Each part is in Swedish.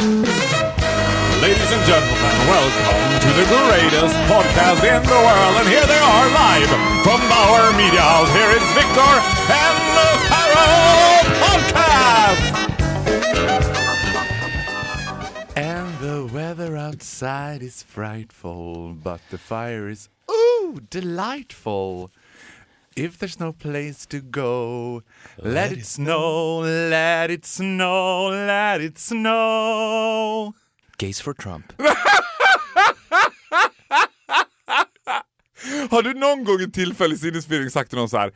Ladies and gentlemen, welcome to the greatest podcast in the world. And here they are live from Bauer Media House. Here is Victor and the Pharaoh Podcast! And the weather outside is frightful, but the fire is ooh delightful. If there's no place to go, let, it snow, let it snow, let it snow. Gays for Trump. Har du någon gång i tillfällig sinnesförvirring sagt till någon så här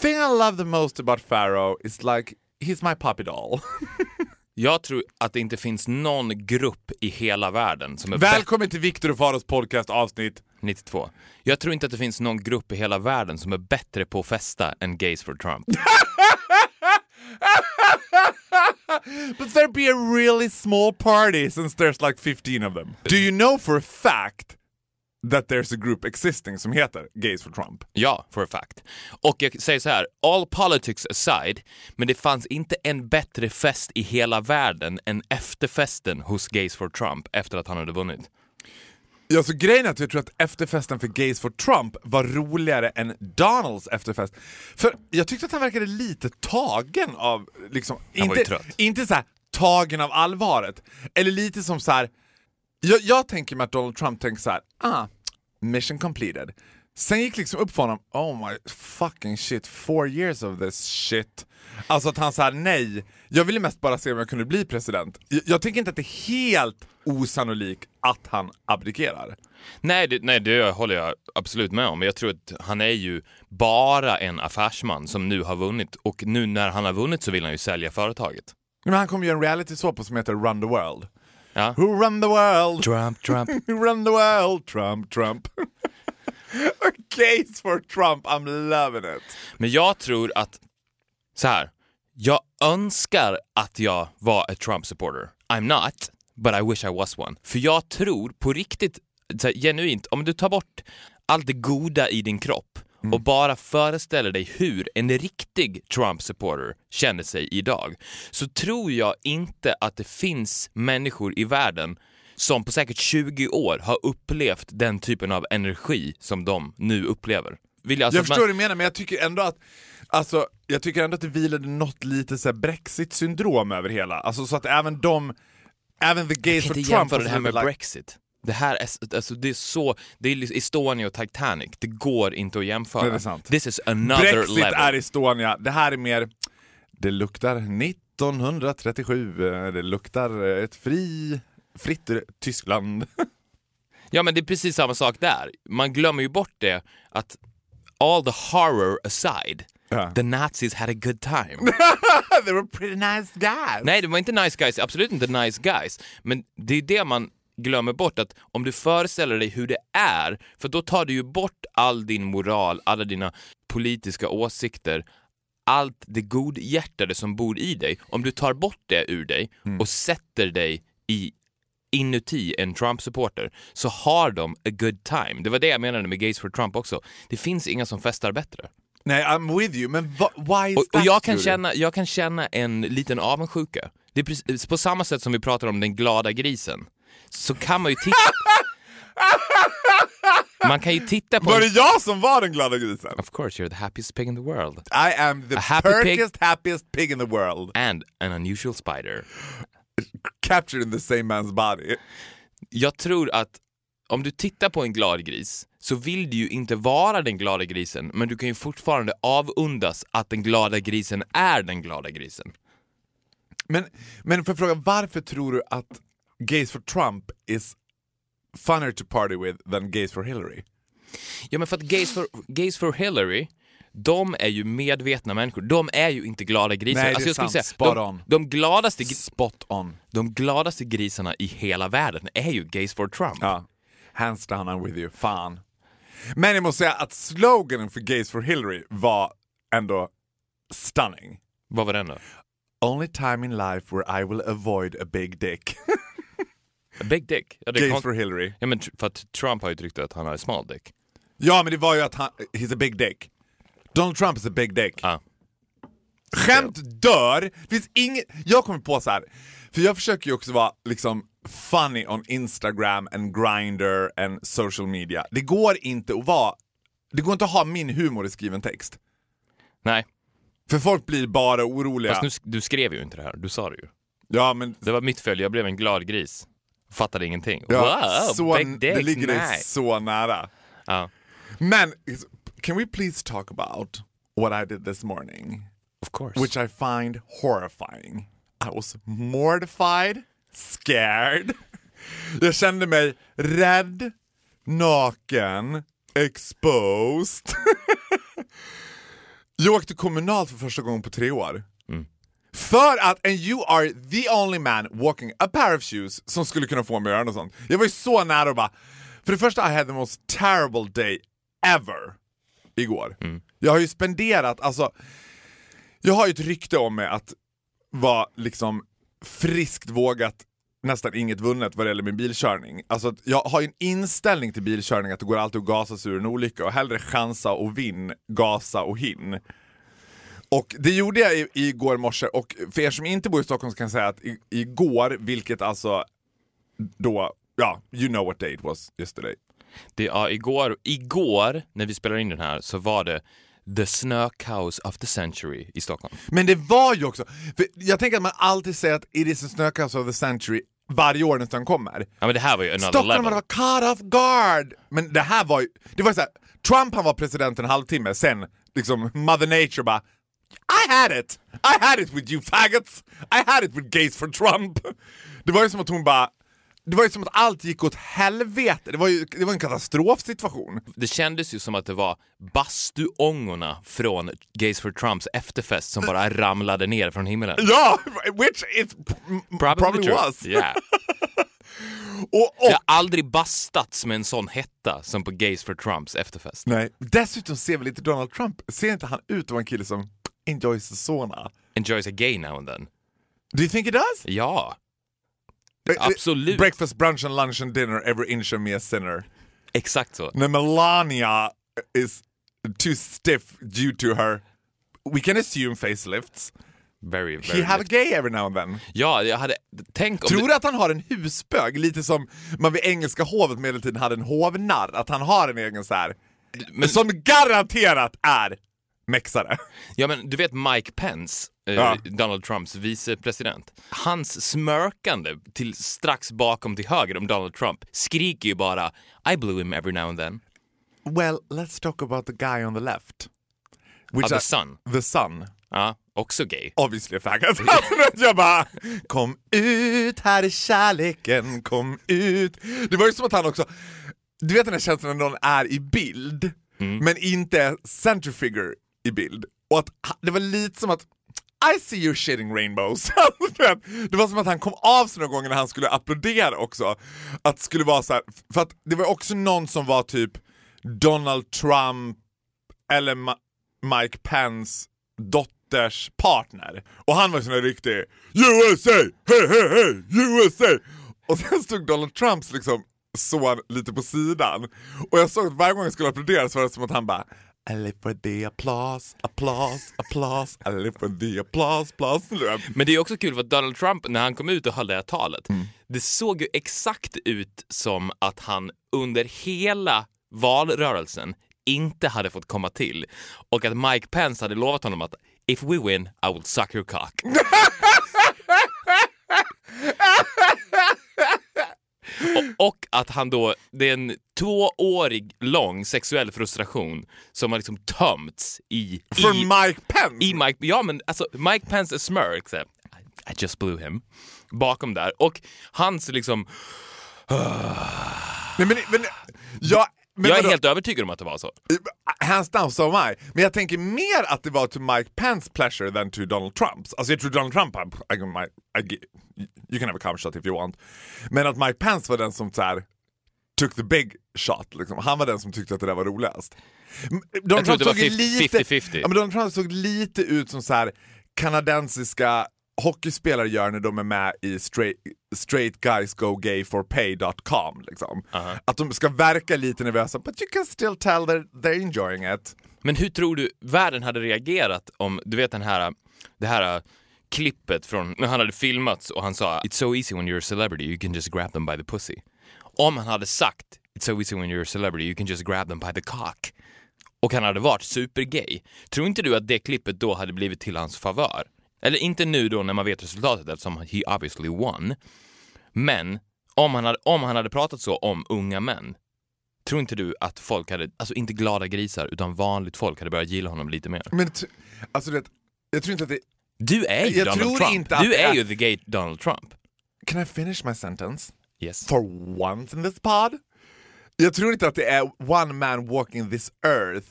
Thing I love the most about Pharaoh is like he's my puppy doll. Jag tror att det inte finns någon grupp i hela världen som är. Välkommen till Viktor och Faros podcast avsnitt 92. Jag tror inte att det finns någon grupp i hela världen som är bättre på att festa än Gays for Trump. But there be a really small party since there's like 15 of them. Do you know for a fact that there's a group existing som heter Gays for Trump? Ja, for a fact. Och jag säger så här, all politics aside, men det fanns inte en bättre fest i hela världen än efterfesten hos Gays for Trump efter att han hade vunnit. Ja, så grejen är att jag tror att efterfesten för Gays for Trump var roligare än Donalds efterfest. För jag tyckte att han verkade lite tagen av, liksom, Han var ju inte, trött. inte så här tagen av allvaret. Eller lite som så här. Jag, jag tänker mig att Donald Trump tänker så här, ah, mission completed. Sen gick liksom upp för honom, oh my fucking shit, four years of this shit. Alltså att han sa nej, jag ville mest bara se om jag kunde bli president. Jag, jag tänker inte att det är helt osannolikt att han abdikerar. Nej det, nej, det håller jag absolut med om. Men jag tror att han är ju bara en affärsman som nu har vunnit och nu när han har vunnit så vill han ju sälja företaget. Men han kommer göra en reality såpa som heter Run the World. Ja. Who run the world? Trump, Trump. Who run the world? Trump, Trump. A case for Trump, I'm loving it. Men jag tror att, så här. jag önskar att jag var ett Trump-supporter. I'm not, but I wish I was one. För jag tror på riktigt, så här, genuint, om du tar bort allt det goda i din kropp och bara föreställer dig hur en riktig Trump-supporter känner sig idag, så tror jag inte att det finns människor i världen som på säkert 20 år har upplevt den typen av energi som de nu upplever. Vill jag alltså Jag man- förstår vad du menar, men jag tycker ändå att Alltså, jag tycker ändå att det vilade något lite så Brexit-syndrom över hela. Alltså så att även de, även the gays kan for inte Trump jämföra och det så här med like- Brexit. Det här är, alltså, det är så, det är Estonia och Titanic, det går inte att jämföra. Det är sant. This is another Brexit level. är Estonia, det här är mer, det luktar 1937, eh, det luktar ett fri, fritt Tyskland. Ja men det är precis samma sak där. Man glömmer ju bort det att all the horror aside, Ja. the Nazis had a good time. They were pretty nice guys. Nej, det var inte nice guys, absolut inte nice guys. Men det är det man glömmer bort, att om du föreställer dig hur det är, för då tar du ju bort all din moral, alla dina politiska åsikter, allt det godhjärtade som bor i dig. Om du tar bort det ur dig och sätter dig i inuti en Trump-supporter så har de a good time. Det var det jag menade med Gays for Trump också. Det finns inga som festar bättre. Nej, I'm with you, men why is Och, och that, jag, kan känna, jag kan känna en liten avundsjuka. Det är precis, på samma sätt som vi pratar om den glada grisen, så kan man ju titta... man kan ju titta på... Var det jag som var den glada grisen? Of course you're the happiest pig in the world. I am the happy pig? perkiest, happiest pig in the world. And an unusual spider. Captured in the same man's body. Jag tror att om du tittar på en glad gris så vill du ju inte vara den glada grisen, men du kan ju fortfarande avundas att den glada grisen är den glada grisen. Men, men för fråga, varför tror du att Gays for Trump is funner to party with than Gays for Hillary? Ja men för att gays for, gays for Hillary, de är ju medvetna människor. De är ju inte glada grisar. Nej, det är alltså sant. säga, Spot de, on. de, gladaste, Spot on. de gladaste grisarna i hela världen är ju gays for Trump. Ja. Hands down I'm with you. Fan. Men jag måste säga att sloganen för Gays for Hillary var ändå stunning. Vad var den då? Only time in life where I will avoid a big dick. A big dick? Ja, Gays for Hillary. ja men för att Trump har ju tryckt att han har en small dick. Ja, men det var ju att han, he's a big dick. Donald Trump is a big dick. Ja. Skämt dör. Det finns inget... Jag kommer på så här. för jag försöker ju också vara liksom funny on Instagram and Grindr and social media. Det går inte att vara... Det går inte att ha min humor i skriven text. Nej, För folk blir bara oroliga. fast nu, du skrev ju inte det här. Du sa det ju. Ja men Det var mitt fel, jag blev en glad gris. Fattade ingenting. ja, wow, så, det ligger dig nice. så nära. Ja, Men can we please talk about what I did this morning? of course. which I find horrifying. I was mortified, scared. Jag kände mig rädd, naken, exposed. Jag åkte kommunalt för första gången på tre år. För att, and you are the only man walking a pair of shoes som skulle kunna få mig att göra något sånt. Jag var ju så nära att bara, för det första I had the most terrible day ever igår. Jag har ju spenderat, alltså jag har ju ett rykte om mig att vara liksom friskt vågat nästan inget vunnet vad det gäller min bilkörning. Alltså jag har ju en inställning till bilkörning att det går alltid att gasa sig ur en olycka och hellre chansa och vinn, gasa och hin. Och det gjorde jag i, igår morse och för er som inte bor i Stockholm så kan jag säga att i, igår, vilket alltså då, ja, you know what day it was yesterday. Det, ja, igår, igår, när vi spelade in den här, så var det the snökaos of the century i Stockholm. Men det var ju också, jag tänker att man alltid säger att it is a snökaos of the century varje år den kommer. Ja men det här var ju another Stockholm level. var caught off guard! Men det här var ju, det var så här, Trump han var president en halvtimme, sen liksom mother nature bara I had it! I had it with you faggots! I had it with gays for Trump! Det var ju som att hon bara, det var ju som att allt gick åt helvete, det var ju det var en katastrofsituation. Det kändes ju som att det var bastuångorna från Gays for Trumps efterfest som bara ramlade ner från himlen. Ja, which it probably, true. was. Yeah. Och, och, Jag har aldrig bastats med en sån hetta som på Gays for Trumps efterfest. Nej. Dessutom ser väl inte Donald Trump, ser inte han ut att vara en kille som enjoys the sauna? Enjoys a gay now and then. Do you think he does? Ja, absolut. Breakfast, brunch and lunch and dinner, every inch of me a sinner. Exakt så. När Melania is too stiff due to her, we can assume facelifts, Very, very he have a gay every now and then. Ja, jag hade... Tänk om Tror du att han har en husbög? Lite som man vid engelska hovet medeltiden hade en hovnarr, att han har en egen så här Men- som garanterat är mexare. Ja men du vet Mike Pence, eh, Ja. Donald Trumps vicepresident. Hans smörkande till strax bakom till höger om Donald Trump skriker ju bara I blew him every now and then. Well, let's talk about the guy on the left. Which the I- son. The son. Ja, också gay. Obviously a faggot. Alltså, jag bara, kom ut, här är kärleken, kom ut. Det var ju som att han också, du vet den här känslan när någon är i bild, men inte är center figure i bild. Och att det var lite som att I see you shitting rainbows. Alltså, det var som att han kom av sig någon gång när han skulle applådera också. Att det skulle vara så här, för att det var också någon som var typ Donald Trump eller Ma- Mike Pence dotters partner. Och han var ju sån där riktig USA! hey hey hey, USA! Och sen stod Donald Trumps liksom son lite på sidan. Och jag såg att varje gång jag skulle applådera så var det som att han bara i live for the applause, applause, applause, I live for the applause, applause. Men det är också kul för att Donald Trump, när han kom ut och höll det här talet, Mm. det såg ju exakt ut som att han under hela valrörelsen inte hade fått komma till och att Mike Pence hade lovat honom att if we win I will suck your cock. och, och att han då, det är en tvåårig lång sexuell frustration som har liksom tömts i... Från i, Mike Pence! i Mike, ja men alltså Mike Pence smirk, så här, I just blew him, bakom där. Och hans liksom, Nej, men, men, jag, men jag är vadå? helt övertygad om att det var så. Hands down so am I. Men jag tänker mer att det var to Mike Pence pleasure than to Donald Trumps. Alltså jag tror Donald Trump, I, I, I, you can have a cover shot if you want. Men att Mike Pence var den som så här, took the big shot. Liksom. Han var den som tyckte att det där var roligast. Donald tror att det var såg ju 50 lite- 50-50. Ja, men Donald Trump såg lite ut som så här kanadensiska hockeyspelare gör när de är med i straight, straightguysgogayforpay.com. Liksom. Att de ska verka lite nervösa, but you can still tell they're, they're enjoying it. Men hur tror du världen hade reagerat om, du vet den här det här uh, klippet från när han hade filmats och han sa It's so easy when you're a celebrity, you can just grab them by the pussy. Om han hade sagt It's so easy when you're a celebrity, you can just grab them by the cock. Och han hade varit supergay. Tror inte du att det klippet då hade blivit till hans favör? Eller inte nu då när man vet resultatet eftersom he obviously won. Men om han hade, om han hade pratat så om unga män, tror inte du att folk hade, alltså inte glada grisar, utan vanligt folk hade börjat gilla honom lite mer? Men alltså det, jag tror inte att det... Du är ju Jag Donald tror Trump. inte att du är ju the gay Donald Trump. Can I finish my sentence? Yes. For once in this pod? Jag tror inte att det är one man walking this earth.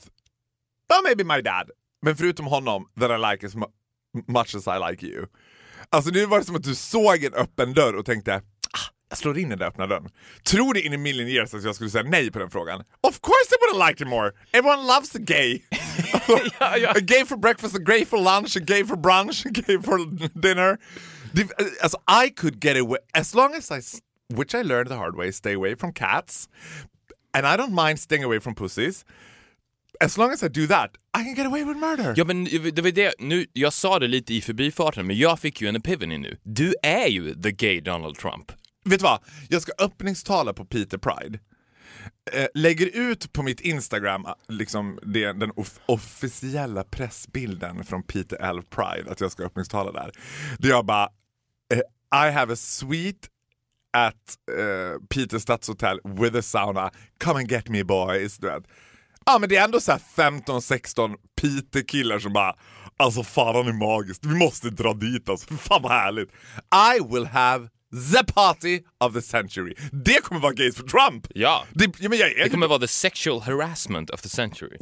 Oh, maybe my dad. Men förutom honom, that I like mu- much as I like you. Alltså det var som att du såg en öppen dörr och tänkte ah, jag slår in den där öppna dörren. Tror du in a million years att jag skulle säga nej på den frågan? Of course I would have liked it more! Everyone loves a gay! A gay for breakfast, a gay for lunch, a gay for brunch, a gay for dinner. Det, alltså I could get away, as long as I, which I learned the hard way, stay away from cats. And I don't mind staying away from pussies. As long as I do that, I can get away with murder. Ja men det var det, nu, jag sa det lite i förbifarten men jag fick ju en epiphany nu. Du är ju the gay Donald Trump. Vet du vad? Jag ska öppningstala på Peter Pride. Eh, lägger ut på mitt Instagram eh, liksom det, den off- officiella pressbilden från Peter L. Pride, att jag ska öppningstala där. Där jag bara, eh, I have a suite at eh, Peter Stadshotel with a sauna, come and get me boys. Du vet. Ja men det är ändå så här 15-16 Peter-killar som bara Alltså fan han är magisk, vi måste dra dit alltså, fan vad härligt. I will have the party of the century. Det kommer vara gays för Trump! Ja. Det, ja, men, jag Det kommer vara the sexual harassment of the century.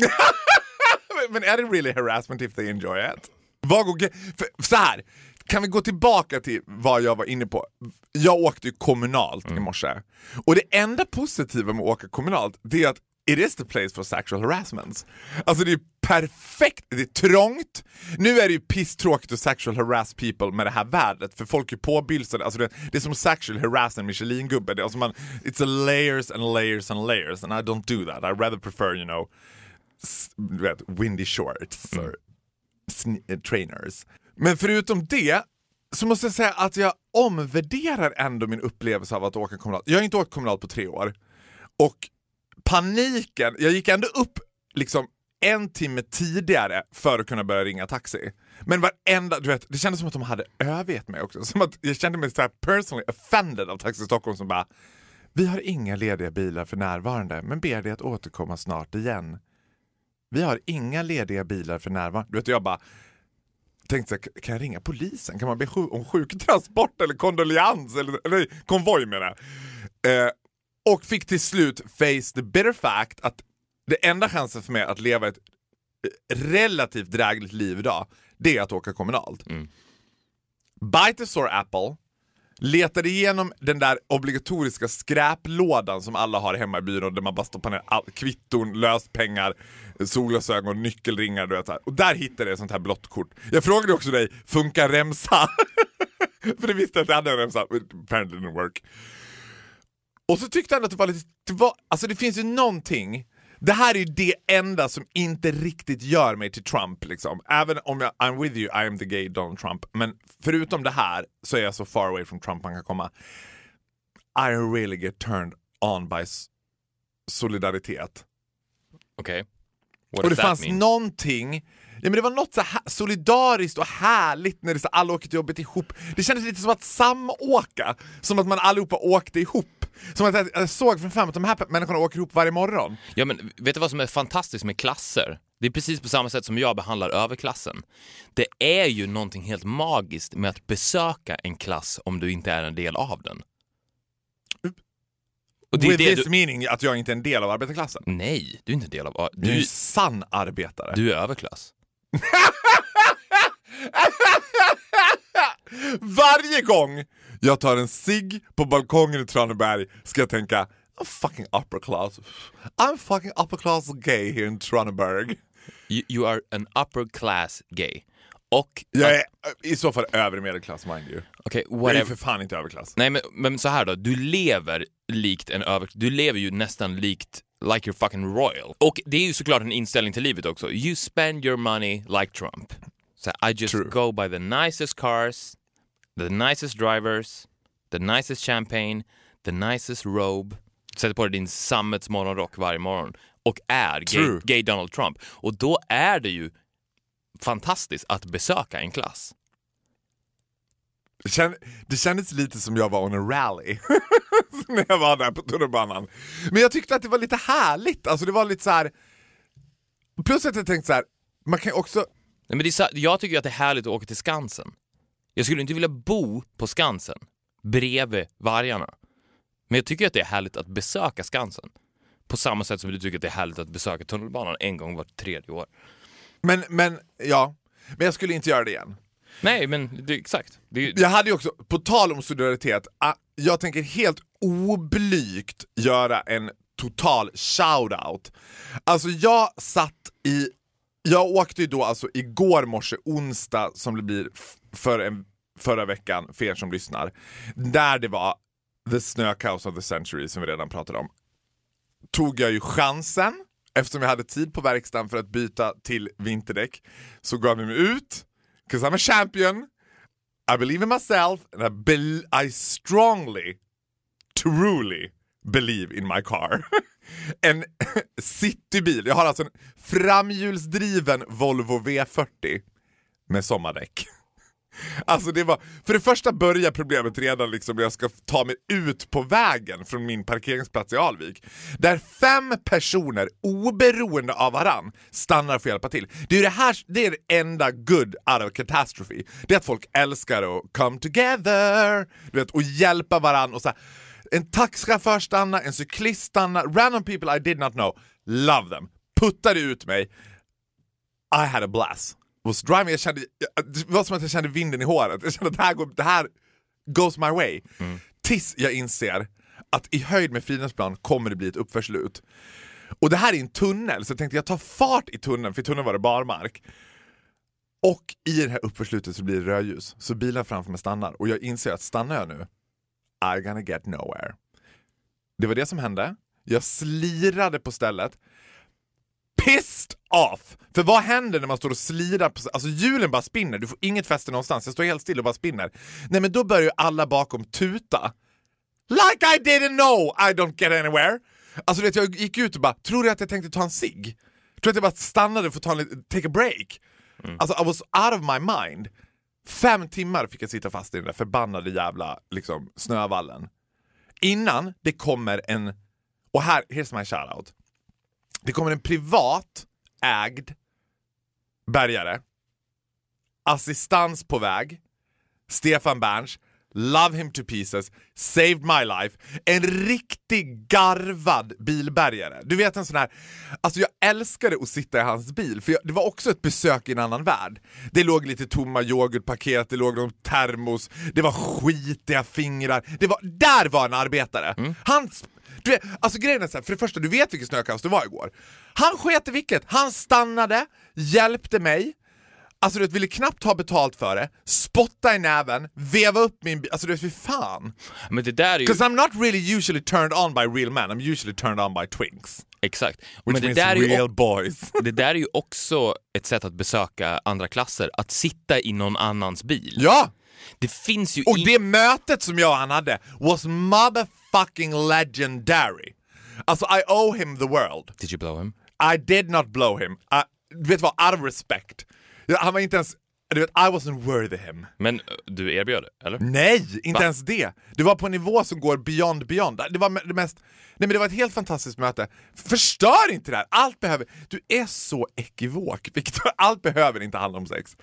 men är det really harassment if they enjoy it? Vad går, för, så här, kan vi gå tillbaka till vad jag var inne på? Jag åkte ju kommunalt i morse. Och det enda positiva med att åka kommunalt, det är att it is the place for sexual harassment. Alltså det är perfekt, det är trångt. Nu är det ju pisstråkigt att sexual harass people med det här vädret för folk är påbylsade. Alltså det, det är som sexual harass en Michelin-gubbe. Det Alltså man, it's a layers and layers and layers and I don't do that. I rather prefer, you know, vet, windy shorts or sn- eh, trainers. Men förutom det så måste jag säga att jag omvärderar ändå min upplevelse av att åka kommunalt. Jag har inte åkt kommunalt på tre år. Och paniken, jag gick ändå upp liksom en timme tidigare för att kunna börja ringa taxi. Men varenda, du vet, det kändes som att de hade övergett mig också. Som att jag kände mig så här personally offended av Taxi Stockholm som bara Vi har inga lediga bilar för närvarande men ber dig att återkomma snart igen. Vi har inga lediga bilar för närvarande. Du vet, jag bara tänkte så här, kan jag ringa polisen? Kan man be om sjuktransport eller kondoleans? Eller, eller konvoj menar jag. Eh, och fick till slut face the bitter fact att det enda chansen för mig att leva ett eh, relativt drägligt liv idag, det är att åka kommunalt. Mm. Bite the sore apple, letade igenom den där obligatoriska skräplådan som alla har hemma i byrån där man bara stoppar ner all, kvitton, löspengar, solglasögon, nyckelringar. Du vet, så här. Och där hittade jag ett sånt här blått kort. Jag frågade också dig, funkar remsa? För det visste jag att jag hade en remsa, apparently didn't work. Och så tyckte jag ändå att det var lite, det, var, alltså det finns ju någonting, det här är ju det enda som inte riktigt gör mig till Trump liksom. Även om jag, I'm with you, I am the gay Donald Trump. Men förutom det här så är jag så far away from Trump man kan komma. I really get turned on by solidaritet. Okej. What Och det fanns mean? någonting, men det var något så här solidariskt och härligt när det så alla åker till jobbet ihop. Det kändes lite som att samåka, som att man allihopa åkte ihop. Som att jag, såg framför mig att de här människorna åker ihop varje morgon. Ja, men vet du vad som är fantastiskt med klasser? Det är precis på samma sätt som jag behandlar överklassen. Det är ju någonting helt magiskt med att besöka en klass om du inte är en del av den. Och det är With det this du... meaning att jag inte är en del av arbetarklassen. Nej, du är inte en del av... Du är Du, en sann arbetare. du är överklass. Varje gång jag tar en cigg på balkongen i Traneberg ska jag tänka I'm fucking upper class. I'm fucking upper class gay here in Traneberg. You, you are an upper class gay. Och... Jag är i så fall övre medelklass mind you. Okej, Jag är för fan inte överklass. Nej men, men så här då, du lever likt en över... Du lever ju nästan likt like you're fucking royal. Och det är ju såklart en inställning till livet också. You spend your money like Trump. Så här, I just True. go by the nicest cars, the nicest drivers, the nicest champagne, the nicest robe. Sätter på dig din sammetsmorgonrock varje morgon och är gay, gay Donald Trump. Och då är det ju fantastiskt att besöka en klass. Det, känd, det kändes lite som jag var on a rally när jag var där på tunnelbanan. Men jag tyckte att det var lite härligt, alltså det var lite så här. Plus att jag tänkte så här, man kan ju också Nej, men det är, så- jag tycker att det är härligt att åka till Skansen. Jag skulle inte vilja bo på Skansen bredvid vargarna. Men jag tycker att det är härligt att besöka Skansen. På samma sätt som du tycker att det är härligt att besöka tunnelbanan en gång vart tredje år. Men, men ja, men jag skulle inte göra det igen. Nej, men det, exakt. Det, Jag hade ju också, på tal om solidaritet, ah, jag tänker helt oblygt göra en total shout-out. Alltså jag satt i, jag åkte ju då alltså igår morse, onsdag som det blir för en, förra veckan, för er som lyssnar, där det var the snökaos of the century som vi redan pratade om. Tog jag ju chansen, eftersom jag hade tid på verkstaden för att byta till vinterdäck, så gav jag mig ut, 'cause I'm a champion, I believe in myself and I, be I strongly, truly believe in my car. en citybil. Jag har alltså en framhjulsdriven Volvo V40 med sommardäck. Alltså det var, för det första börjar problemet redan liksom när jag ska ta mig ut på vägen från min parkeringsplats i Alvik. Där fem personer, oberoende av varann, stannar för att hjälpa till. Det är ju det här, det är det enda good out of catastrophe. Det är att folk älskar att come together, du vet, och hjälpa varann och så här. En taxichaufför stannar, en cyklist stannar, random people I did not know, love them. Puttade ut mig, I had a blast. Was driving, jag kände, det var som att jag kände vinden i håret. Jag kände att det här, går, det här goes my way. Tills jag inser att i höjd med Fridhemsplan kommer det bli ett uppförslut. Och det här är en tunnel, så jag tänkte jag tar fart i tunneln, för i tunneln var det barmark. Och i det här uppförslutet så blir det rödljus, så bilen framför mig stannar. Och jag inser att stannar jag nu, I gonna get nowhere. Det var det som hände. Jag slirade på stället, pissed off! För vad händer när man står och slirar på... Alltså hjulen bara spinner, du får inget fäste någonstans, jag står helt still och bara spinner. Nej men då börjar ju alla bakom tuta. Like I didn't know I don't get anywhere! Alltså du vet, jag gick ut och bara, tror du att jag tänkte ta en cigg? Tror du att jag bara stannade för att ta en, take a break? Alltså I was out of my mind. Fem timmar fick jag sitta fast i den där förbannade jävla liksom, snövallen. Innan det kommer en, och här, here's my shoutout. Det kommer en privat ägd bärgare, assistans på väg, Stefan Berns, love him to pieces, saved my life. En riktig garvad bilbärgare. Du vet en sån här, alltså jag älskade att sitta i hans bil för jag, det var också ett besök i en annan värld. Det låg lite tomma yoghurtpaket, det låg någon termos, det var skitiga fingrar. Det var, där var en arbetare. Han du vet, alltså grejen är så här, för det första, du vet vilket snökaos det var igår. Han sket i vilket, han stannade, hjälpte mig, alltså du vet, ville knappt ha betalt för det, spotta i näven, veva upp min bil, alltså du vet, fy fan. men det där är ju... Because I'm not really usually turned on by real men, I'm usually turned on by twinks. Exakt. Which Men det means där, är ju, real boys. det där är ju också ett sätt att besöka andra klasser, att sitta i någon annans bil. ja! Det finns ju Och det mötet som jag och han hade was motherfucking legendary. Alltså I owe him the world. Did you blow him? I did not blow him. I, du vet vad, out of respect. Han var inte ens, du vet, I wasn't worthy him. Men eh, du erbjöd det, eller? Nej, inte Va? ens det. Det var på en nivå som går beyond beyond. Det var det mest, nej men det var ett helt fantastiskt möte. Förstör inte det här! Allt behöver, du är så ekivok Victor. Allt behöver inte handla om sex.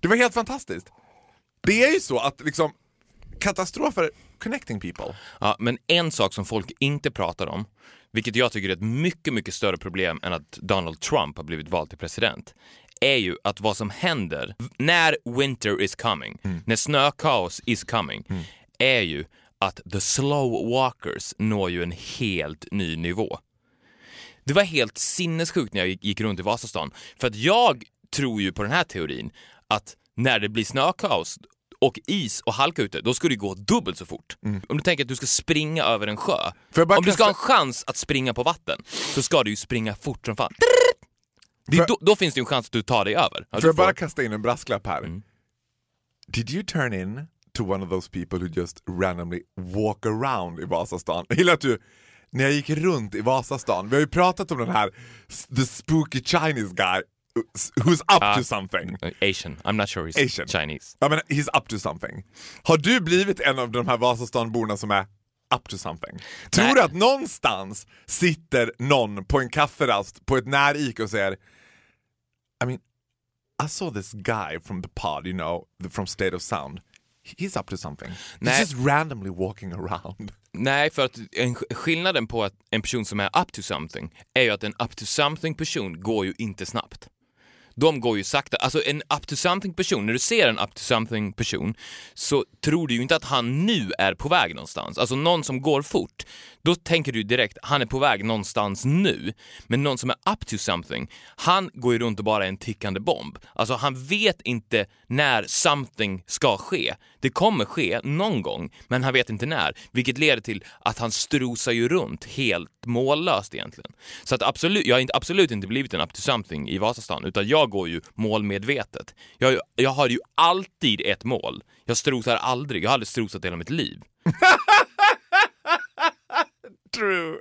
Det var helt fantastiskt. Det är ju så att liksom, katastrofer connecting people. Ja, men en sak som folk inte pratar om, vilket jag tycker är ett mycket, mycket större problem än att Donald Trump har blivit vald till president, är ju att vad som händer när winter is coming, när snökaos is coming, är ju att the slow walkers når ju en helt ny nivå. Det var helt sinnessjukt när jag gick- gick runt i Vasastan. För att jag tror ju på den här teorin att när det blir snökaos och is och halka ute, då ska det gå dubbelt så fort. Om du tänker att du ska springa över en sjö. Om du ska ha kasta- en chans att springa på vatten så ska du ju springa fort som fan. För- då, då finns det ju en chans att du tar dig över. Får jag bara kasta in en brasklapp här? Mm. Did you turn in to one of those people who just randomly walk around i Vasastan? Jag gillar att du, när jag gick runt i Vasastan, vi har ju pratat om den här the spooky Chinese guy who's up Ah. to something. Asian. I'm not sure he's Asian. Chinese. Ja men he's up to something. Har du blivit en av de här Vasastanborna som är up to something? Tror Nej. du att någonstans sitter någon på en kafferast på ett när-Ica och säger I mean, I saw this guy from the pod, you know, from State of Sound. He's up to something. He's Nej. just randomly walking around. Nej, för att en, skillnaden på att en person som är up to something är ju att en up to something person går ju inte snabbt. De går ju sakta. Alltså en up to something person, när du ser en up to something person så tror du ju inte att han nu är på väg någonstans. Alltså någon som går fort, då tänker du direkt han är på väg någonstans nu. Men någon som är up to something, han går ju runt och bara är en tickande bomb. Alltså han vet inte när something ska ske. Det kommer ske någon gång, men han vet inte när. Vilket leder till att han strosar ju runt helt mållöst egentligen. Så att absolut, jag har inte, absolut inte blivit en up to something i Vasastan, utan jag går ju målmedvetet. Jag, jag har ju alltid ett mål. Jag strosar aldrig, jag har aldrig strosat hela mitt liv. True.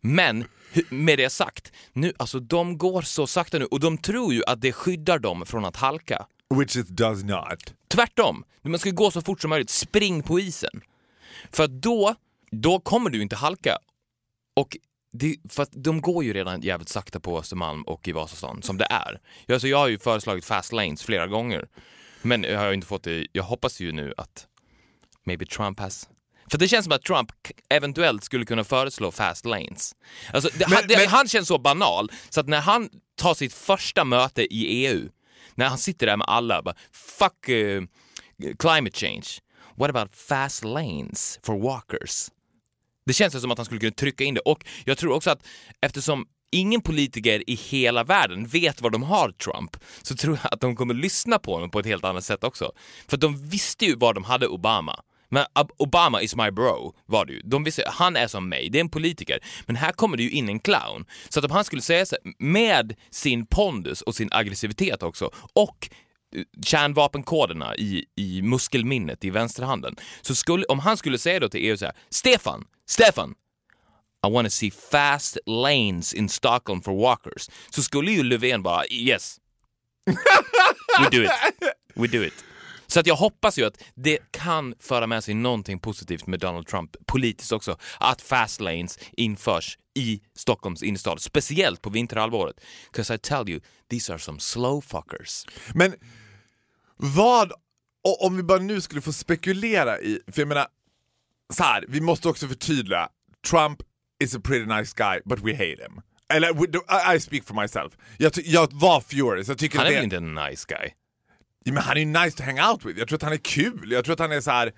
Men med det sagt, nu, alltså de går så sakta nu och de tror ju att det skyddar dem från att halka. Which it does not. Tvärtom, man ska gå så fort som möjligt, spring på isen. För då, då kommer du inte halka. Och det, för att de går ju redan jävligt sakta på Östermalm och i Vasastan, som det är. Jag, alltså jag har ju föreslagit fast lanes flera gånger. Men jag har ju inte fått det, jag hoppas ju nu att maybe Trump has för det känns som att Trump eventuellt skulle kunna föreslå fast lanes. Alltså, det, Men- han, det, men- han känns så banal, så att när han tar sitt första möte i EU, när han sitter där med alla, bara fuck eh, climate change, what about fast lanes for walkers? Det känns som att han skulle kunna trycka in det och jag tror också att eftersom ingen politiker i hela världen vet var de har Trump så tror jag att de kommer lyssna på honom på ett helt annat sätt också. För att de visste ju var de hade Obama. Men Obama is my bro, var det ju. De visste, han är som mig, det är en politiker. Men här kommer det ju in en clown. Så att om han skulle säga så här, med sin pondus och sin aggressivitet också, och eh, kärnvapenkoderna i, i muskelminnet i vänsterhanden. Så skulle, om han skulle säga då till EU så här, Stefan, Stefan, I want to see fast lanes in Stockholm for walkers. Så skulle ju Löfven bara, yes. We do it. We do it. Så att jag hoppas ju att det kan föra med sig någonting positivt med Donald Trump politiskt också. Att fast lanes införs i Stockholms innerstad, speciellt på vinterhalvåret. 'Cause I tell you, these are some slow fuckers. Men vad, om vi bara nu skulle få spekulera i, för jag menar, så här, vi måste också förtydliga, Trump is a pretty nice guy but we hate him. Eller I, speak for myself. Jag, jag var furious, jag tycker Han är väl inte en nice guy? Ja, men han är ju nice to hang out with, jag tror att han är kul, jag tror att han är så här.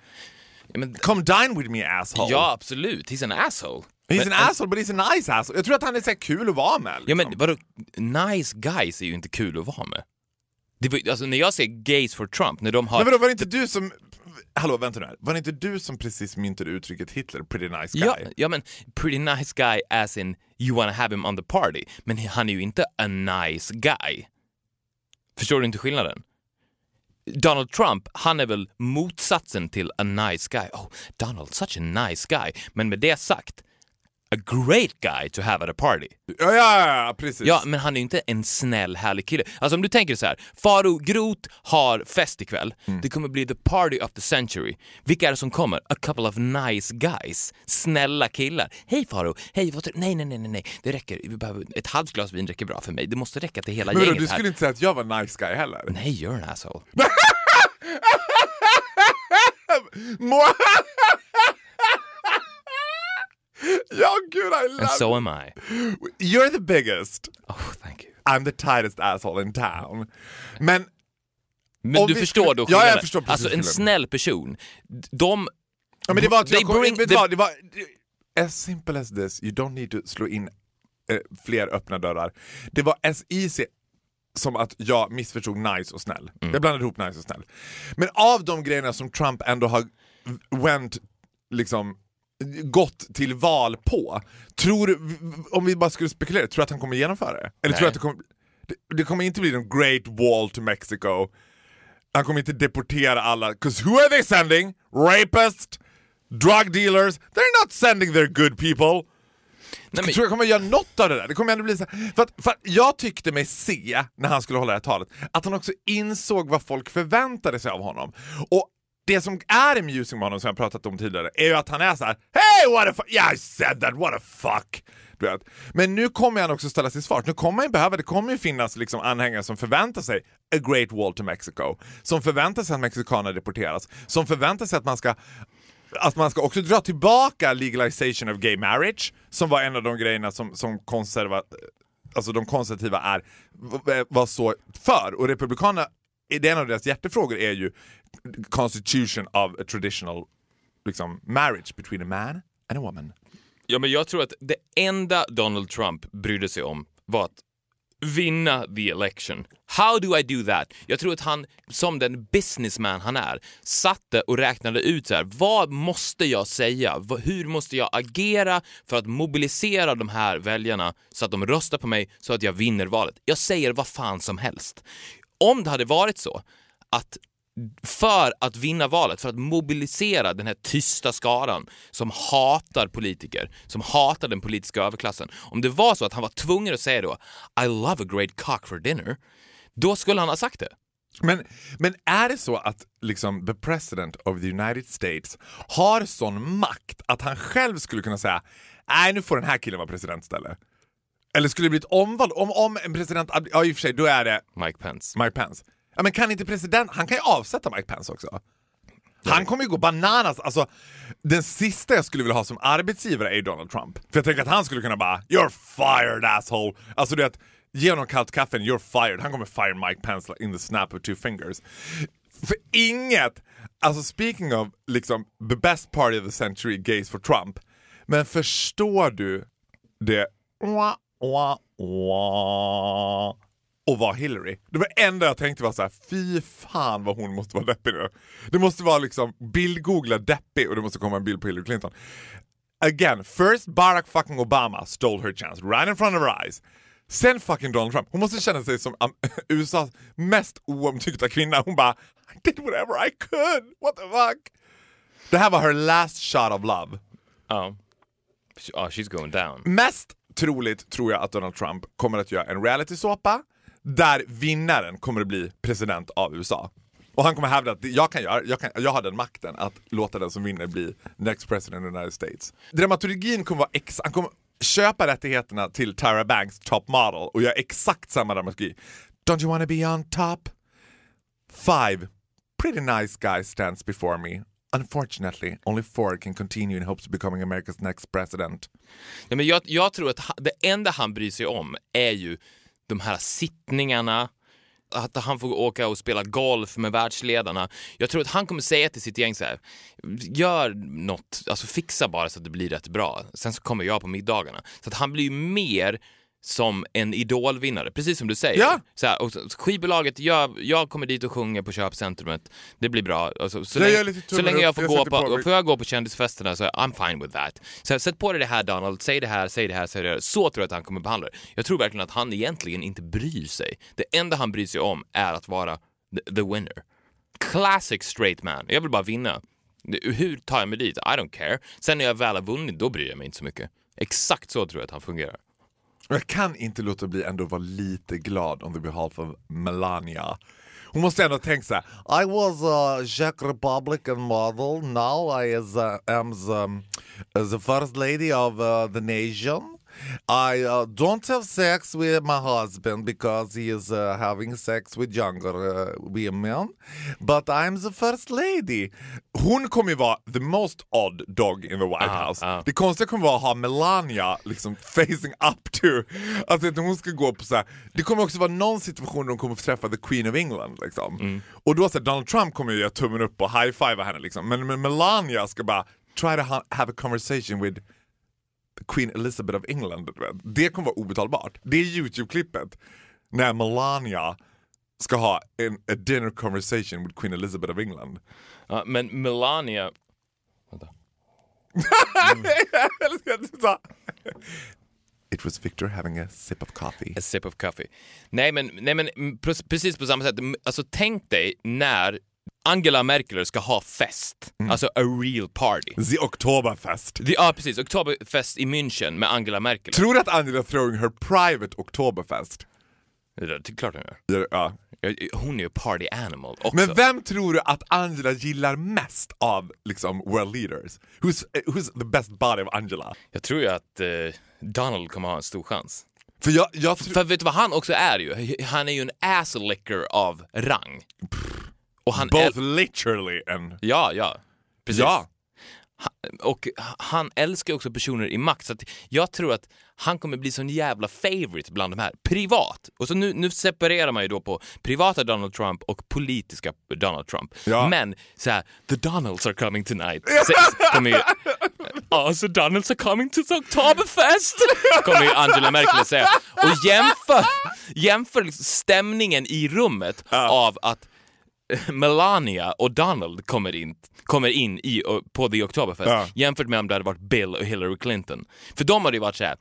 Ja, men, come dine with me asshole. ja, absolut. He's an asshole. He's Men- an asshole but he's a nice asshole. Jag tror att han är så kul att vara med. Ja Liksom. men vadå, nice guys är ju inte kul att vara med. Det var, alltså när jag ser gays for Trump, när de har... Men vadå, var det inte du som... Hallå, vänta nu här. Var det inte du som precis myntade uttrycket Hitler, pretty nice guy? ja, ja men pretty nice guy as in you wanna have him on the party. Men han är ju inte a nice guy. Förstår du inte skillnaden? Donald Trump, han är väl motsatsen till a nice guy. Oh, Donald, such a nice guy. Men med det sagt, a great guy to have at a party. Ja, ja, ja, precis. Ja, men han är ju inte en snäll, härlig kille. Alltså om du tänker så här, Faro Groth har fest ikväll. Det kommer bli the party of the century. Vilka är det som kommer? A couple of nice guys. Snälla killar. Hej Faro, hej, vad Nej, nej, nej, nej, det räcker. Vi behöver ett halvt glas vin räcker bra för mig. Det måste räcka till hela men gänget du här. skulle inte säga att jag var nice guy heller? Nej, you're an asshole. Ja, gud, I love And so am I. You're the biggest. Oh, thank you. I'm the tightest asshole in town. Men Men du förstår då Ja, jag förstår precis Alltså en snäll person, de... Ja, men det var, jag kom, bring vet the- vad, det var as simple as this, you don't need to slå in eh, fler öppna dörrar. Det var as easy som att jag missförstod nice och snäll. Mm. Jag blandade ihop nice och snäll. Men av de grejerna som Trump ändå har went, liksom gått till val på, tror du, om vi bara skulle spekulera, tror du att han kommer genomföra det? Eller tror att det kommer... det, det kommer inte bli en great wall to Mexico. Han kommer inte deportera alla, 'cause who are they sending? Rapists? Drug dealers? They're not sending their good people. Nej, men- tror jag kommer göra något av det där. Det kommer ändå bli så här, för, att, för att jag tyckte mig se, när han skulle hålla det här talet, att han också insåg vad folk förväntade sig av honom. Och det som är amusing med honom, som jag pratat om tidigare, är ju att han är så här: Hey what a fuck, yeah I said that, what a fuck! Du vet. Men nu kommer han också ställa sig svart. Nu kommer han behöva, det kommer ju finnas liksom anhängare som förväntar sig a great wall to Mexico. Som förväntar sig att mexikaner deporteras. Som förväntar sig att man ska att man ska också dra tillbaka legalization of gay marriage, som var en av de grejerna som, som konserva, alltså de konservativa är, var så för. Och republikanerna, det är en av deras hjärtefrågor är ju constitution of a traditional liksom, marriage between a man and a woman. Ja, men jag tror att det enda Donald Trump brydde sig om var att vinna the election. How do I do that? Jag tror att han, som den businessman han är, satte och räknade ut så här, vad måste jag säga? Hur måste jag agera för att mobilisera de här väljarna så att de röstar på mig så att jag vinner valet? Jag säger vad fan som helst. Om det hade varit så att för att vinna valet, för att mobilisera den här tysta skaran som hatar politiker, som hatar den politiska överklassen. Om det var så att han var tvungen att säga då I love a great cock for dinner, då skulle han ha sagt det. Men, men är det så att liksom the president of the United States har sån makt att han själv skulle kunna säga nej nu får den här killen vara president istället? Eller skulle det bli ett omval? Om, om en president, ja i och för sig då är det Mike Pence. Mike Pence. Ja, men kan inte president, han kan ju avsätta Mike Pence också. Han kommer ju gå bananas. Alltså, den sista jag skulle vilja ha som arbetsgivare är ju Donald Trump. För jag tänker att han skulle kunna bara “You're fired asshole”. Alltså du vet, ge honom kallt kaffe you're fired. Han kommer fire Mike Pence in the snap of two fingers. För inget, alltså speaking of liksom the best party of the century gays for Trump. Men förstår du det wah, och var Hillary. Det var det enda jag tänkte var så här: fy fan vad hon måste vara deppig nu. Det måste vara liksom bildgoogla deppig och det måste komma en bild på Hillary Clinton. Again, first Barack fucking Obama stole her chance right in front of her eyes. Sen fucking Donald Trump. Hon måste känna sig som um, USAs mest oomtyckta kvinna. Hon bara I did whatever I could. What the fuck? Det här var her last shot of love. Ja. Ja, she's going down. Mest troligt tror jag att Donald Trump kommer att göra en reality-såpa där vinnaren kommer att bli president av USA. Och han kommer hävda att jag, kan göra, jag, kan, jag har den makten att låta den som vinner bli next president of the United States. Dramaturgin kommer vara ex, han kommer köpa rättigheterna till Tyra Banks top model och göra exakt samma dramaturgi. Don't you wanna be on top? Five pretty nice guys stands before me. Unfortunately, only four can continue in hopes of becoming America's next president. Ja, men jag, jag tror att han, det enda han bryr sig om är ju de här sittningarna, att han får åka och spela golf med världsledarna. Jag tror att han kommer säga till sitt gäng så här, gör något, alltså fixa bara så att det blir rätt bra. Sen så kommer jag på middagarna. Så att han blir ju mer som en idolvinnare, precis som du säger. Ja. Så här, och skivbolaget, jag, jag kommer dit och sjunger på köpcentrumet, det blir bra. Alltså, så, Jag länge, så länge jag får jag gå på, på- får jag gå på kändisfesterna så I'm fine with that. Så sätt på dig det här Donald, säg det här, säg det här, säg det här. Så tror jag att han kommer behandla det. Jag tror verkligen att han egentligen inte bryr sig. Det enda han bryr sig om är att vara the, the winner. Classic straight man. Jag vill bara vinna. Hur tar jag mig dit? I don't care. Sen när jag väl har vunnit, då bryr jag mig inte så mycket. Exakt så tror jag att han fungerar. Och Jag kan inte låta bli ändå vara lite glad on the behalf of Melania. Hon måste ändå tänka så här. I was a Czech Republican model, now I is, uh, am the, the first lady of uh, the nation. I uh, don't have sex with my husband because he is uh, having sex with younger uh, women. But I'm the first lady. Hon kommer ju vara the most odd dog in the White Ah, House. ah. Det konstiga kommer vara att ha Melania liksom facing up to, alltså att hon ska gå på så här. det kommer också vara någon situation där hon kommer få träffa the Queen of England liksom. Och då så här, Donald Trump kommer ju göra tummen upp och high-fiva henne liksom. Men, men Melania ska bara try to ha, have a conversation with Queen Elizabeth of England. Det kommer vara obetalbart. Det är Youtube-klippet när Melania ska ha en a dinner conversation with Queen Elizabeth of England. Ja, men Melania... Vänta. Sa... It was Victor having a sip of coffee. A sip of coffee. Nej men, nej, men mm, pre- precis på samma sätt. Mm, Alltså tänk dig när Angela Merkel ska ha fest, alltså a real party. The Oktoberfest. Det- Ja precis, Oktoberfest i München med Angela Merkel. Tror du att Angela throwing her private Oktoberfest? Det är klart hon gör. Ja, Hon är ju party animal också. Men vem tror du att Angela gillar mest av liksom world leaders? Who's, who's the best body of Angela? Jag tror ju att eh, Donald kommer ha en stor chans. För jag, jag. För vet du vad han också är ju? Han är ju en asslicker av rang. Och han Both literally and... Ja, ja. Precis. Ja. Och han älskar också personer i makt, så jag tror att han kommer bli sån jävla favorite bland de här, privat. Och så nu, nu separerar man ju då på privata Donald Trump och politiska Donald Trump. Ja. Men så här, the Donalds are coming tonight. Så, kommer ju, Ja, så Donalds are coming to the Oktoberfest! Kommer ju Angela Merkel att säga. Och jämför, jämför liksom stämningen i rummet av att Melania och Donald kommer in, kommer in i, på The Oktoberfest Ja. jämfört med om det hade varit Bill och Hillary Clinton. För de hade ju varit såhär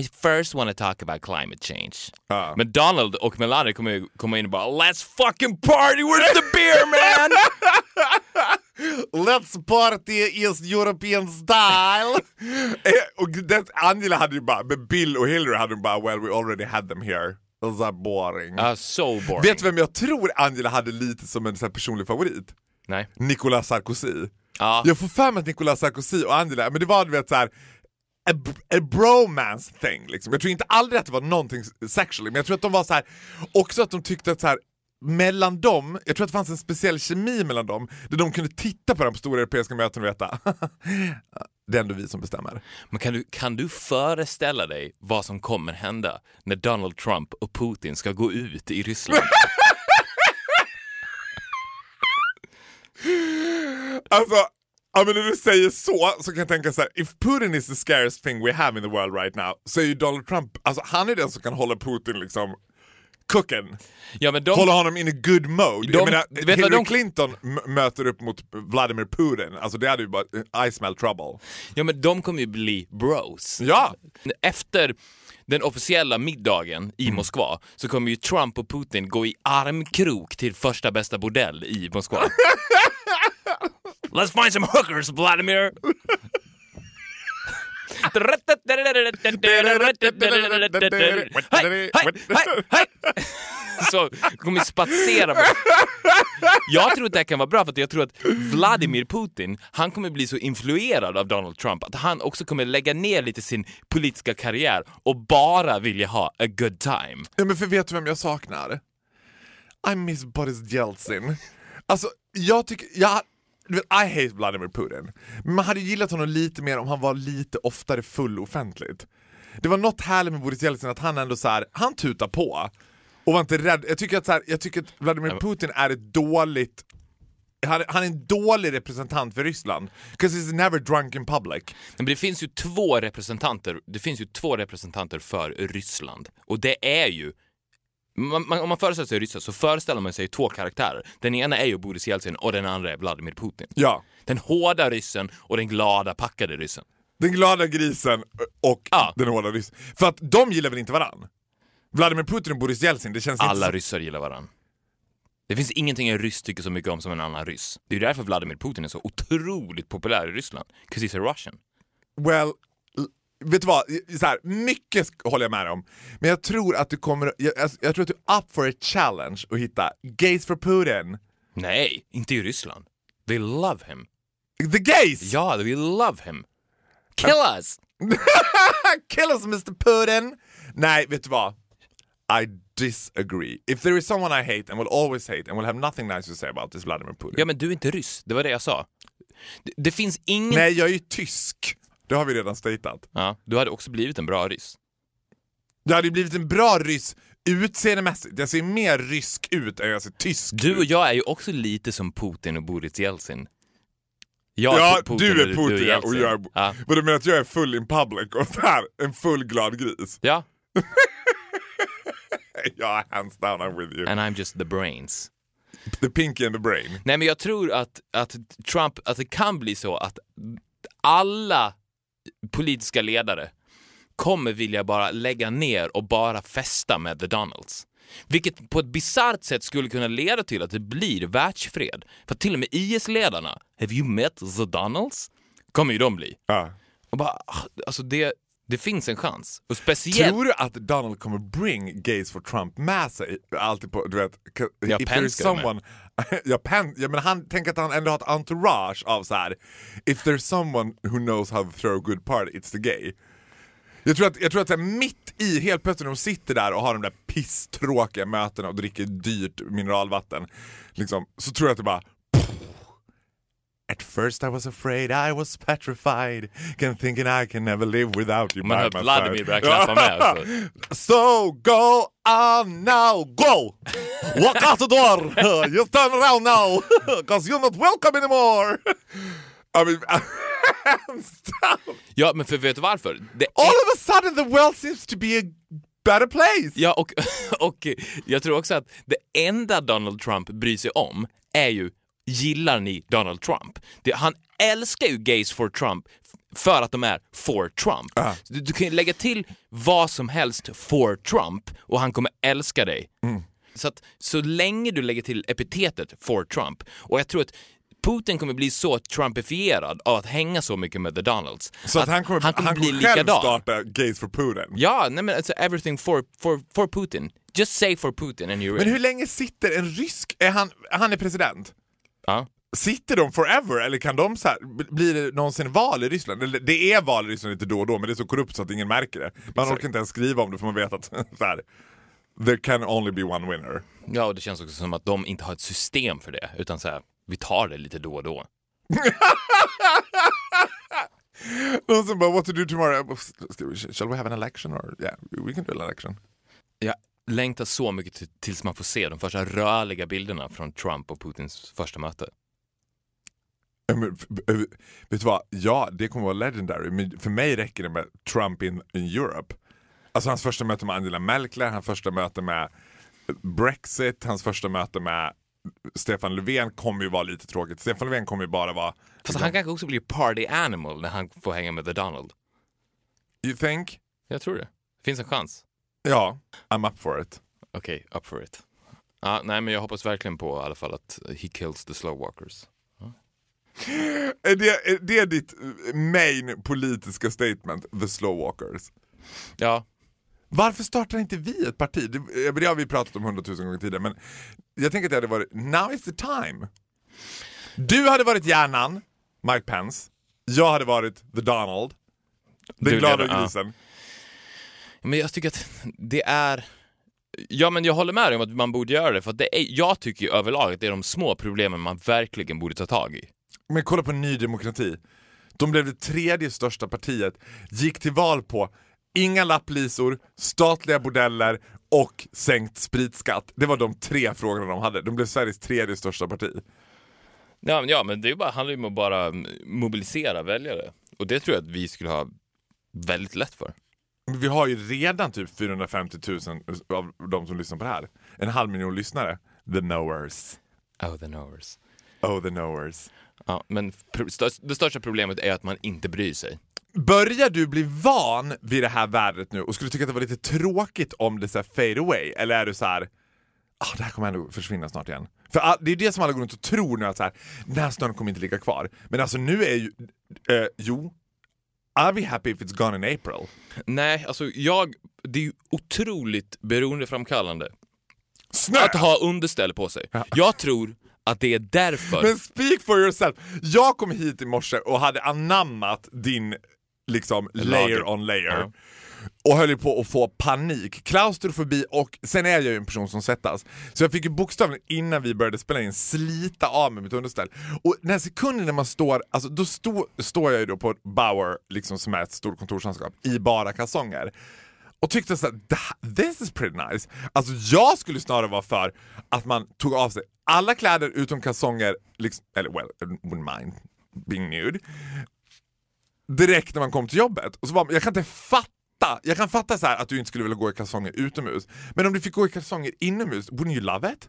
I first want to talk about climate change. Ja. Men Donald och Melania kommer ju komma in och bara Let's fucking party with the beer man! Let's party is European style! Eh, och det, Angela hade ju bara, med Bill och Hillary hade hon bara well we already had them here. Are boring. Ja, so boring. Vet du vem jag tror Angela hade lite som en så här personlig favorit? Nej. Nicolas Sarkozy. Ja. Jag får för mig att Nicolas Sarkozy och Angela, men det var du vet såhär a, a bromance thing liksom. Jag tror inte aldrig att det var någonting sexually, men jag tror att de var så här också att de tyckte att så här mellan dem, jag tror att det fanns en speciell kemi mellan dem, där de kunde titta på de stora europeiska mötena och veta det är ändå vi som bestämmer. Men kan du, kan du föreställa dig vad som kommer hända när Donald Trump och Putin ska gå ut i Ryssland? Alltså, ja, men när du säger så så kan jag tänka så här: if Putin is the scariest thing we have in the world right now, så är ju Donald Trump, alltså han är den som kan hålla Putin liksom cooking. Ja, men de, Hålla honom in a good mode. De- jag menar, vet Hillary de- Clinton möter upp mot Vladimir Putin, alltså det hade ju bara, I smell trouble. ja, men de kommer ju bli bros. Ja! Efter den officiella middagen Mm. i Moskva så kommer ju Trump och Putin gå i armkrok till första bästa bordell i Moskva. Let's find some hookers, Vladimir! Hej, hej, hej, hej! Så kommer spatsera bort. Jag tror att det här kan vara bra för att jag tror att Vladimir Putin, han kommer bli så influerad av Donald Trump att han också kommer lägga ner lite sin politiska karriär och bara vilja ha a good time. Ja men för vet du vem jag saknar? I miss Boris Jeltsin. Alltså jag tycker, jag, du vet, I hate Vladimir Putin. Men man hade gillat honom lite mer om han var lite oftare full offentligt. Det var något härligt med Boris Jeltsin att han ändå så här, han tutar på. Och var inte rädd. Jag tycker att, så här, jag tycker att Vladimir Putin är ett dåligt han, han är en dålig representant för Ryssland. 'Cause he's never drunk in public. Men det finns ju två representanter, det finns ju två representanter för Ryssland. Och det är ju man, man, om man föreställer sig Ryssland så föreställer man sig två karaktärer. Den ena är ju Boris Jeltsin och den andra är Vladimir Putin. Ja. Den hårda ryssen och den glada packade ryssen. Den glada grisen och Ja. den hårda ryssen. För att de gillar väl inte varann? Vladimir Putin och Boris Jeltsin, det känns Alla inte ryssar gillar varandra. Det finns ingenting en ryss tycker så mycket om som en annan ryss. Det är ju därför Vladimir Putin är så otroligt populär i Ryssland. 'Cause he's a Russian. Well, vet du vad? Så här, mycket håller jag med om. Men jag tror att du kommer, jag, jag, tror att du är up for a challenge att hitta gays for Putin. Nej, inte i Ryssland. They love him. The gays! Ja, they love him. Kill us! Kill us Mr Putin! Nej, vet du vad? I disagree. If there is someone I hate and will always hate and will have nothing nice to say about this Vladimir Putin. Ja, men du är inte ryss. Det var det jag sa. Det, det finns ingen... Nej, jag är ju tysk. Det har vi redan statat. Ja, du hade också blivit en bra ryss. Jag hade blivit en bra ryss utseendemässigt. Jag ser mer rysk ut än jag ser tysk Du och ut. jag är ju också lite som Putin och Boris Jeltsin. Jag Ja, Putin du är Putin ja, Jeltsin. och jag är... Ja. Vad du menar att jag är full in public och så här, en full glad gris? ja, Ja, hands down I'm with you. and I'm just the brains. The pinky and the brain. Nej, men jag tror att, att Trump, att det kan bli så att alla politiska ledare kommer vilja bara lägga ner och bara festa med The Donalds. Vilket på ett bisarrt sätt skulle kunna leda till att det blir världsfred. För till och med IS-ledarna, have you met The Donalds? Kommer ju de bli. Ja. Och bara, ah, alltså det, det finns en chans. Och speciellt... Tror du att Donald kommer bring gays for Trump med sig? Alltid på, du vet, ca- Ja, if there's someone... ja, Pen, ja, men han tänker att han ändå har ett entourage av så här. if there's someone who knows how to throw a good party, it's the gay. Jag tror att, jag tror att här, mitt i, helt plötsligt när de sitter där och har de där pisstråkiga mötena och dricker dyrt mineralvatten, liksom, så tror jag att det bara At first I was afraid, I was petrified Can thinking I can never live without you Man by hör Vladimir börja klappa med. Alltså. So go on now, go! Walk out the door! Just turn around now! Cause you're not welcome anymore! I mean! Ja, men för vet du varför? Det All of a sudden the world seems to be a better place! Ja, och, och jag tror också att det enda Donald Trump bryr sig om är ju, gillar ni Donald Trump? Det, han älskar ju gays for Trump för att de är for Trump. Så Du, du kan ju lägga till vad som helst for Trump och han kommer älska dig. Så att så länge du lägger till epitetet for Trump, och jag tror att Putin kommer bli så trumpifierad av att hänga så mycket med the Donalds. Så att han kommer, han kommer, bli själv likadan. starta Gays for Putin. Ja, nej men alltså everything for, for, for Putin. Just say for Putin and you're Men in. hur länge sitter en rysk, är han, han är president? Ja. Sitter de forever eller kan de så här, blir det någonsin val i Ryssland? Eller, Det är val i Ryssland lite då och då men det är så korrupt så att ingen märker det. Man Exakt. orkar inte ens skriva om det för man vet att så här, there can only be one winner. ja, och det känns också som att de inte har ett system för det, utan så här, vi tar det lite då och då. Någon som bara what to do tomorrow? Shall we have an election? Or? Yeah, we can do an election. Jag längtar så mycket till, tills man får se de första rörliga bilderna från Trump och Putins första möte. Men, vet du vad? Ja, det kommer vara legendary. Men för mig räcker det med Trump in, in Europe. Alltså hans första möte med Angela Merkel, hans första möte med Brexit, hans första möte med Stefan Löfven kommer ju vara lite tråkigt. Stefan Löfven kommer ju bara vara... Fast han kanske också blir party animal när han får hänga med The Donald. You think? Jag tror det. Finns en chans. Ja, I'm up for it. Okej, up for it. Ja, nej, men jag hoppas verkligen på i alla fall att he kills the slow walkers. Är det, är det ditt main politiska statement, the slow walkers? Ja, Varför startar inte vi ett parti? Det, det har vi pratat om hundratusen gånger tidigare men jag tänker att det hade varit, now is the time. Du hade varit hjärnan, Mike Pence. Jag hade varit the Donald. Den glada grisen. Men jag tycker att det är... Ja, men jag håller med dig om att man borde göra det, för det är, jag tycker ju överlag att det är de små problemen man verkligen borde ta tag i. Men kolla på Ny Demokrati. De blev det tredje största partiet, gick till val på inga lapplisor, statliga bordeller och sänkt spritskatt. Det var de tre frågorna de hade. De blev Sveriges tredje största parti. Ja, men, ja, men det bara, handlar ju om att bara mobilisera väljare. Och det tror jag att vi skulle ha väldigt lätt för. Vi har ju redan typ 450 000 av de som lyssnar på det här. En halv miljon lyssnare. The knowers. Oh, the knowers. Oh the knowers. Ja, men det största problemet är att man inte bryr sig. Börjar du bli van vid det här vädret nu och skulle tycka att det var lite tråkigt om det så fade away? Eller är du så här, ah, det här kommer ändå försvinna snart igen? För all, det är det som alla går runt och tror nu att så här, den här snön kommer inte ligga kvar. Men alltså nu är ju, eh, jo, I'll be happy if it's gone in April. Nej, alltså jag... Det är ju otroligt beroendeframkallande Snö! att ha underställ på sig. Jag tror att det är därför... Men speak for yourself. Jag kom hit i morse och hade anammat din liksom layer Lager. on layer. Ja. Och höll ju på att få panik, klaustrofobi och sen är jag ju en person som svettas. Så jag fick ju bokstavligen innan vi började spela in slita av mig mitt underställ. Och den här sekunden när man står, alltså då stå, står jag ju då på ett Bauer, liksom som är ett stort kontorslandskap, i bara kalsonger. Och tyckte såhär, this is pretty nice. Alltså jag skulle snarare vara för att man tog av sig alla kläder utom kalsonger, liksom, eller well, I wouldn't mind being nude. Direkt när man kom till jobbet. Och så var, jag kan inte fatta, jag kan fatta så här att du inte skulle vilja gå i kalsonger utomhus. Men om du fick gå i kalsonger inomhus, wouldn't you love it?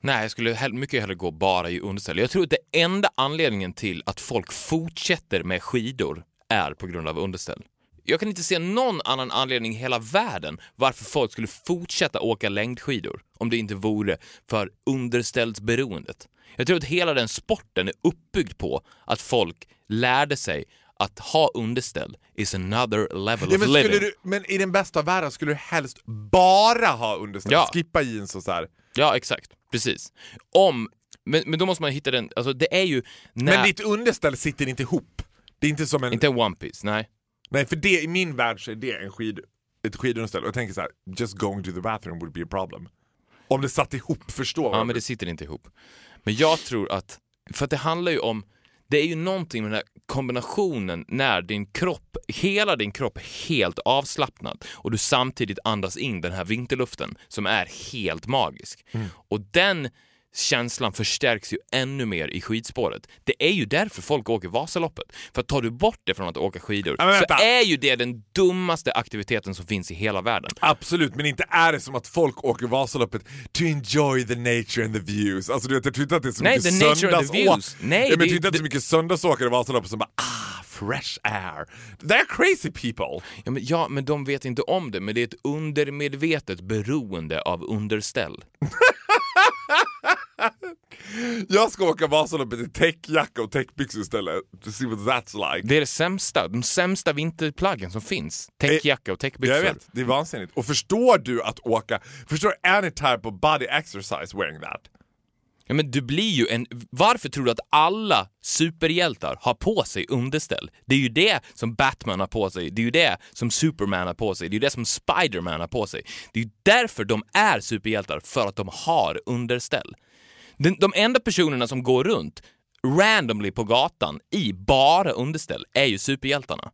Nej, jag skulle hell- mycket hellre gå bara i underställ. Jag tror att det enda anledningen till att folk fortsätter med skidor är på grund av underställ. jag kan inte se någon annan anledning i hela världen varför folk skulle fortsätta åka längdskidor om det inte vore för underställsberoendet. Jag tror att hela den sporten är uppbyggd på att folk lärde sig att ha underställ is another level Ja, of men, living. du, men i den bästa av världen skulle du helst bara ha underställ, Ja. skippa jeans och så här. Ja, exakt. Precis. Om, men, men då måste man hitta den, alltså det är ju när... Men ditt underställ sitter inte ihop. Det är inte som en... Inte en One Piece, nej. Nej, för det, i min värld så är det en skid, ett skidunderställ. Och jag tänker så här: just going to the bathroom would be a problem. Om det satt ihop, förstå Ja, men det sitter inte ihop. Men jag tror att, för att det handlar ju om, det är ju någonting med den här kombinationen när din kropp, hela din kropp är helt avslappnad och du samtidigt andas in den här vinterluften som är helt magisk. Mm. Och den känslan förstärks ju ännu mer i skidspåret. Det är ju därför folk åker Vasaloppet. För tar du bort det från att åka skidor Ja, så är ju det den dummaste aktiviteten som finns i hela världen. Absolut, men inte är det som att folk åker Vasaloppet to enjoy the nature and the views. Alltså du vet, jag tror inte att det är så Nej, mycket söndagsåkare. Nej, det- jag tror inte att det är så det- mycket söndagsåkare i Vasaloppet som bara ah, fresh air. They're crazy people. Ja men, ja, men de vet inte om det, men det är ett undermedvetet beroende av underställ. Jag ska åka Vasaloppet i täckjacka och täckbyxor istället. To see what that's like. Det är det sämsta, de sämsta vinterplaggen som finns. Täckjacka och täckbyxor. Jag vet, det är vansinnigt. Och förstår du att åka, förstår du any type of body exercise wearing that? Ja, men du blir ju en... Varför tror du att alla superhjältar har på sig underställ? Det är ju det som Batman har på sig, det är ju det som Superman har på sig, det är ju det som Spiderman har på sig. Det är ju därför de är superhjältar, för att de har underställ. Den, de enda personerna som går runt randomly på gatan i bara underställ är ju superhjältarna.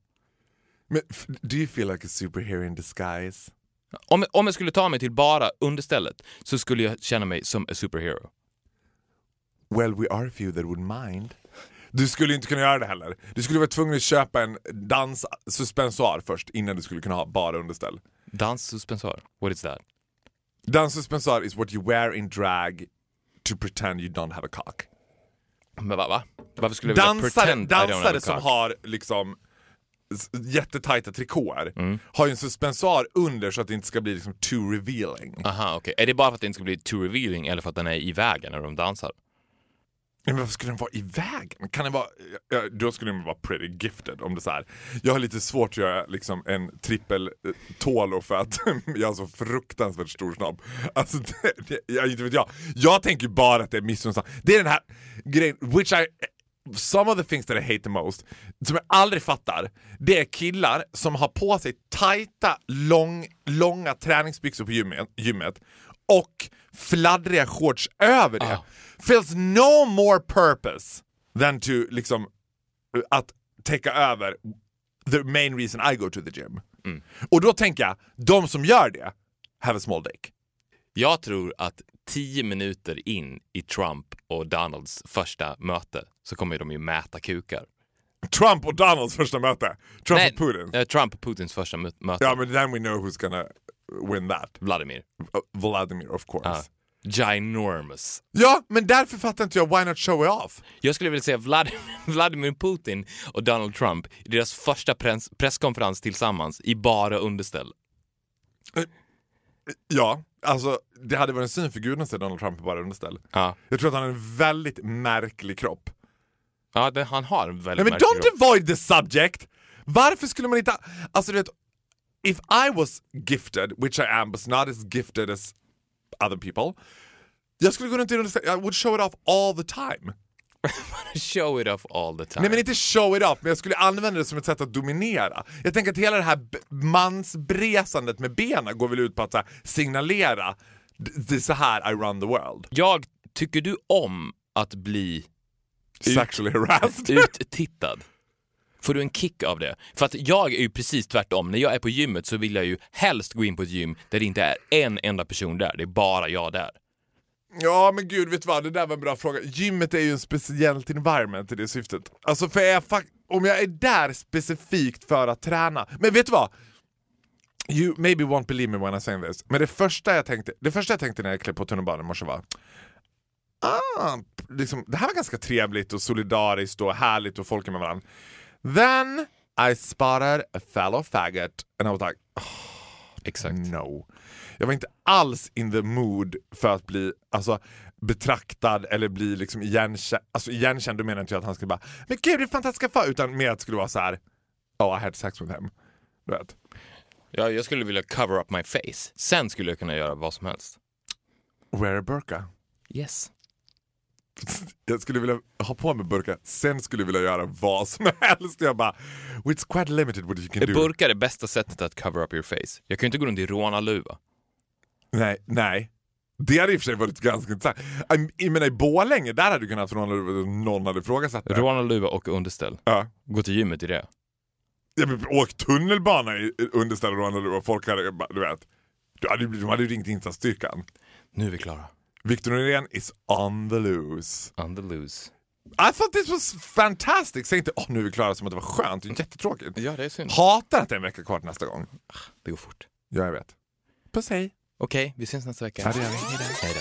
Men, do you feel like a superhero in disguise? Om, om jag skulle ta mig till bara understället så skulle jag känna mig som a superhero. Well, we are a few that would mind. Du skulle inte kunna göra det heller. Du skulle vara tvungen att köpa en danssuspensoar först innan du skulle kunna ha bara underställ. Danssuspensoar, what is that? Danssuspensoar is what you wear in drag to pretend you don't have a cock. Men va? va? Varför skulle jag vilja Dansare, pretend I don't have dansare a som cock? har liksom jättetajta trikåer Mm. har ju en suspensoar under så att det inte ska bli liksom too revealing. Aha, okej. Är det bara för att det inte ska bli too revealing eller för att den är i vägen när de dansar? Men varför skulle den vara i vägen? Kan den vara, ja, då skulle den vara pretty gifted om det så här. Jag har lite svårt att göra liksom en trippel eh, tålo tolo för att jag har så fruktansvärt stor snopp. Alltså, det, det, jag, inte vet jag. Jag tänker bara att det är missunnsamt. Det är den här grejen, which I Some of the things that I hate the most, som jag aldrig fattar, det är killar som har på sig tajta, lång, långa träningsbyxor på gymmet, gymmet och fladdriga shorts över det. Ah. Feels no more purpose than to liksom att täcka över the main reason I go to the gym. Och då tänker jag, de som gör det, have a small dick. Jag tror att tio minuter in i Trump och Donalds första möte så kommer de ju mäta kukar. Trump och Donalds första möte. Trump Nej, och Putin. eh, Trump och Putins första mö- möte. Ja men then we know who's gonna win that. Vladimir. Vladimir of course. Ja. Ginormous. Ja, men därför fattar inte jag why not show it off? Jag skulle vilja säga Vladimir, Vladimir Putin och Donald Trump i deras första press, presskonferens tillsammans i bara underställ. Ja, alltså det hade varit en syn för guden att se Donald Trump i bara underställ. Ja, Jag tror att han har en väldigt märklig kropp. ja det, han har en väldigt Nej men märklig don't kropp. avoid the subject! Varför skulle man inte... Alltså du vet, if I was gifted, which I am but not as gifted as other people. Jag skulle gå runt i I would show it off all the time. Show it off all the time. Nej men inte show it off, men jag skulle använda det som ett sätt att dominera. Jag tänker att hela det här mansbresandet med benen går väl ut på att här, signalera "D- det är så här I run the world. Jag, tycker du om att bli Sexually harassed. uttittad? Får du en kick av det? För att jag är ju precis tvärtom. När jag är på gymmet så vill jag ju helst gå in på ett gym där det inte är en enda person där. Det är bara jag där. Ja men gud, vet du vad? Det där var en bra fråga. Gymmet är ju en speciellt environment i det syftet. Alltså för jag om jag är där specifikt för att träna. Men vet du vad? You maybe won't believe me when I say this. Men det första jag tänkte, det första jag tänkte när jag klev på tunnelbanan i morse var ah, liksom, det här var ganska trevligt och solidariskt och härligt och folk är med varandra. Then I spotted a fellow faggot and I was like Exakt. no. Jag var inte alls in the mood för att bli alltså, betraktad eller bli liksom igenkänd. Alltså igenkänd, då menar inte jag att han skulle bara “men gud det fantastiska far” utan mer att det skulle vara så här “oh I had sex with him”. Du vet. Ja, jag skulle vilja cover up my face. Sen skulle jag kunna göra vad som helst. Wear a burka. Yes. Jag skulle vilja ha på mig burka, sen skulle jag vilja göra vad som helst. Jag bara, it's quite limited what you can Är do. burkar det bästa sättet att cover up your face? Jag kan ju inte gå runt i rånarluva. Nej, nej. Det hade i och för sig varit ganska intressant. Jag- menar i Borlänge, där hade du kunnat från någon, någon hade ifrågasatt det. Rånarluva och underställ. Ja. Gå till gymmet i det. Ja, men åk tunnelbana i underställ och och folk hade, du vet. Hade, de hade ju ringt insatsstyrkan. Nu är vi klara. Victor Norén is on the loose. On the loose. I thought this was fantastic. Säg inte åh nu är vi klara som att det var skönt. Det är jättetråkigt. Ja, det är synd. Hatar att det är en vecka kvar till nästa gång. Det går fort. Ja, jag vet. Puss hej. Okej, vi syns nästa vecka. Ja, det gör vi. Hej då.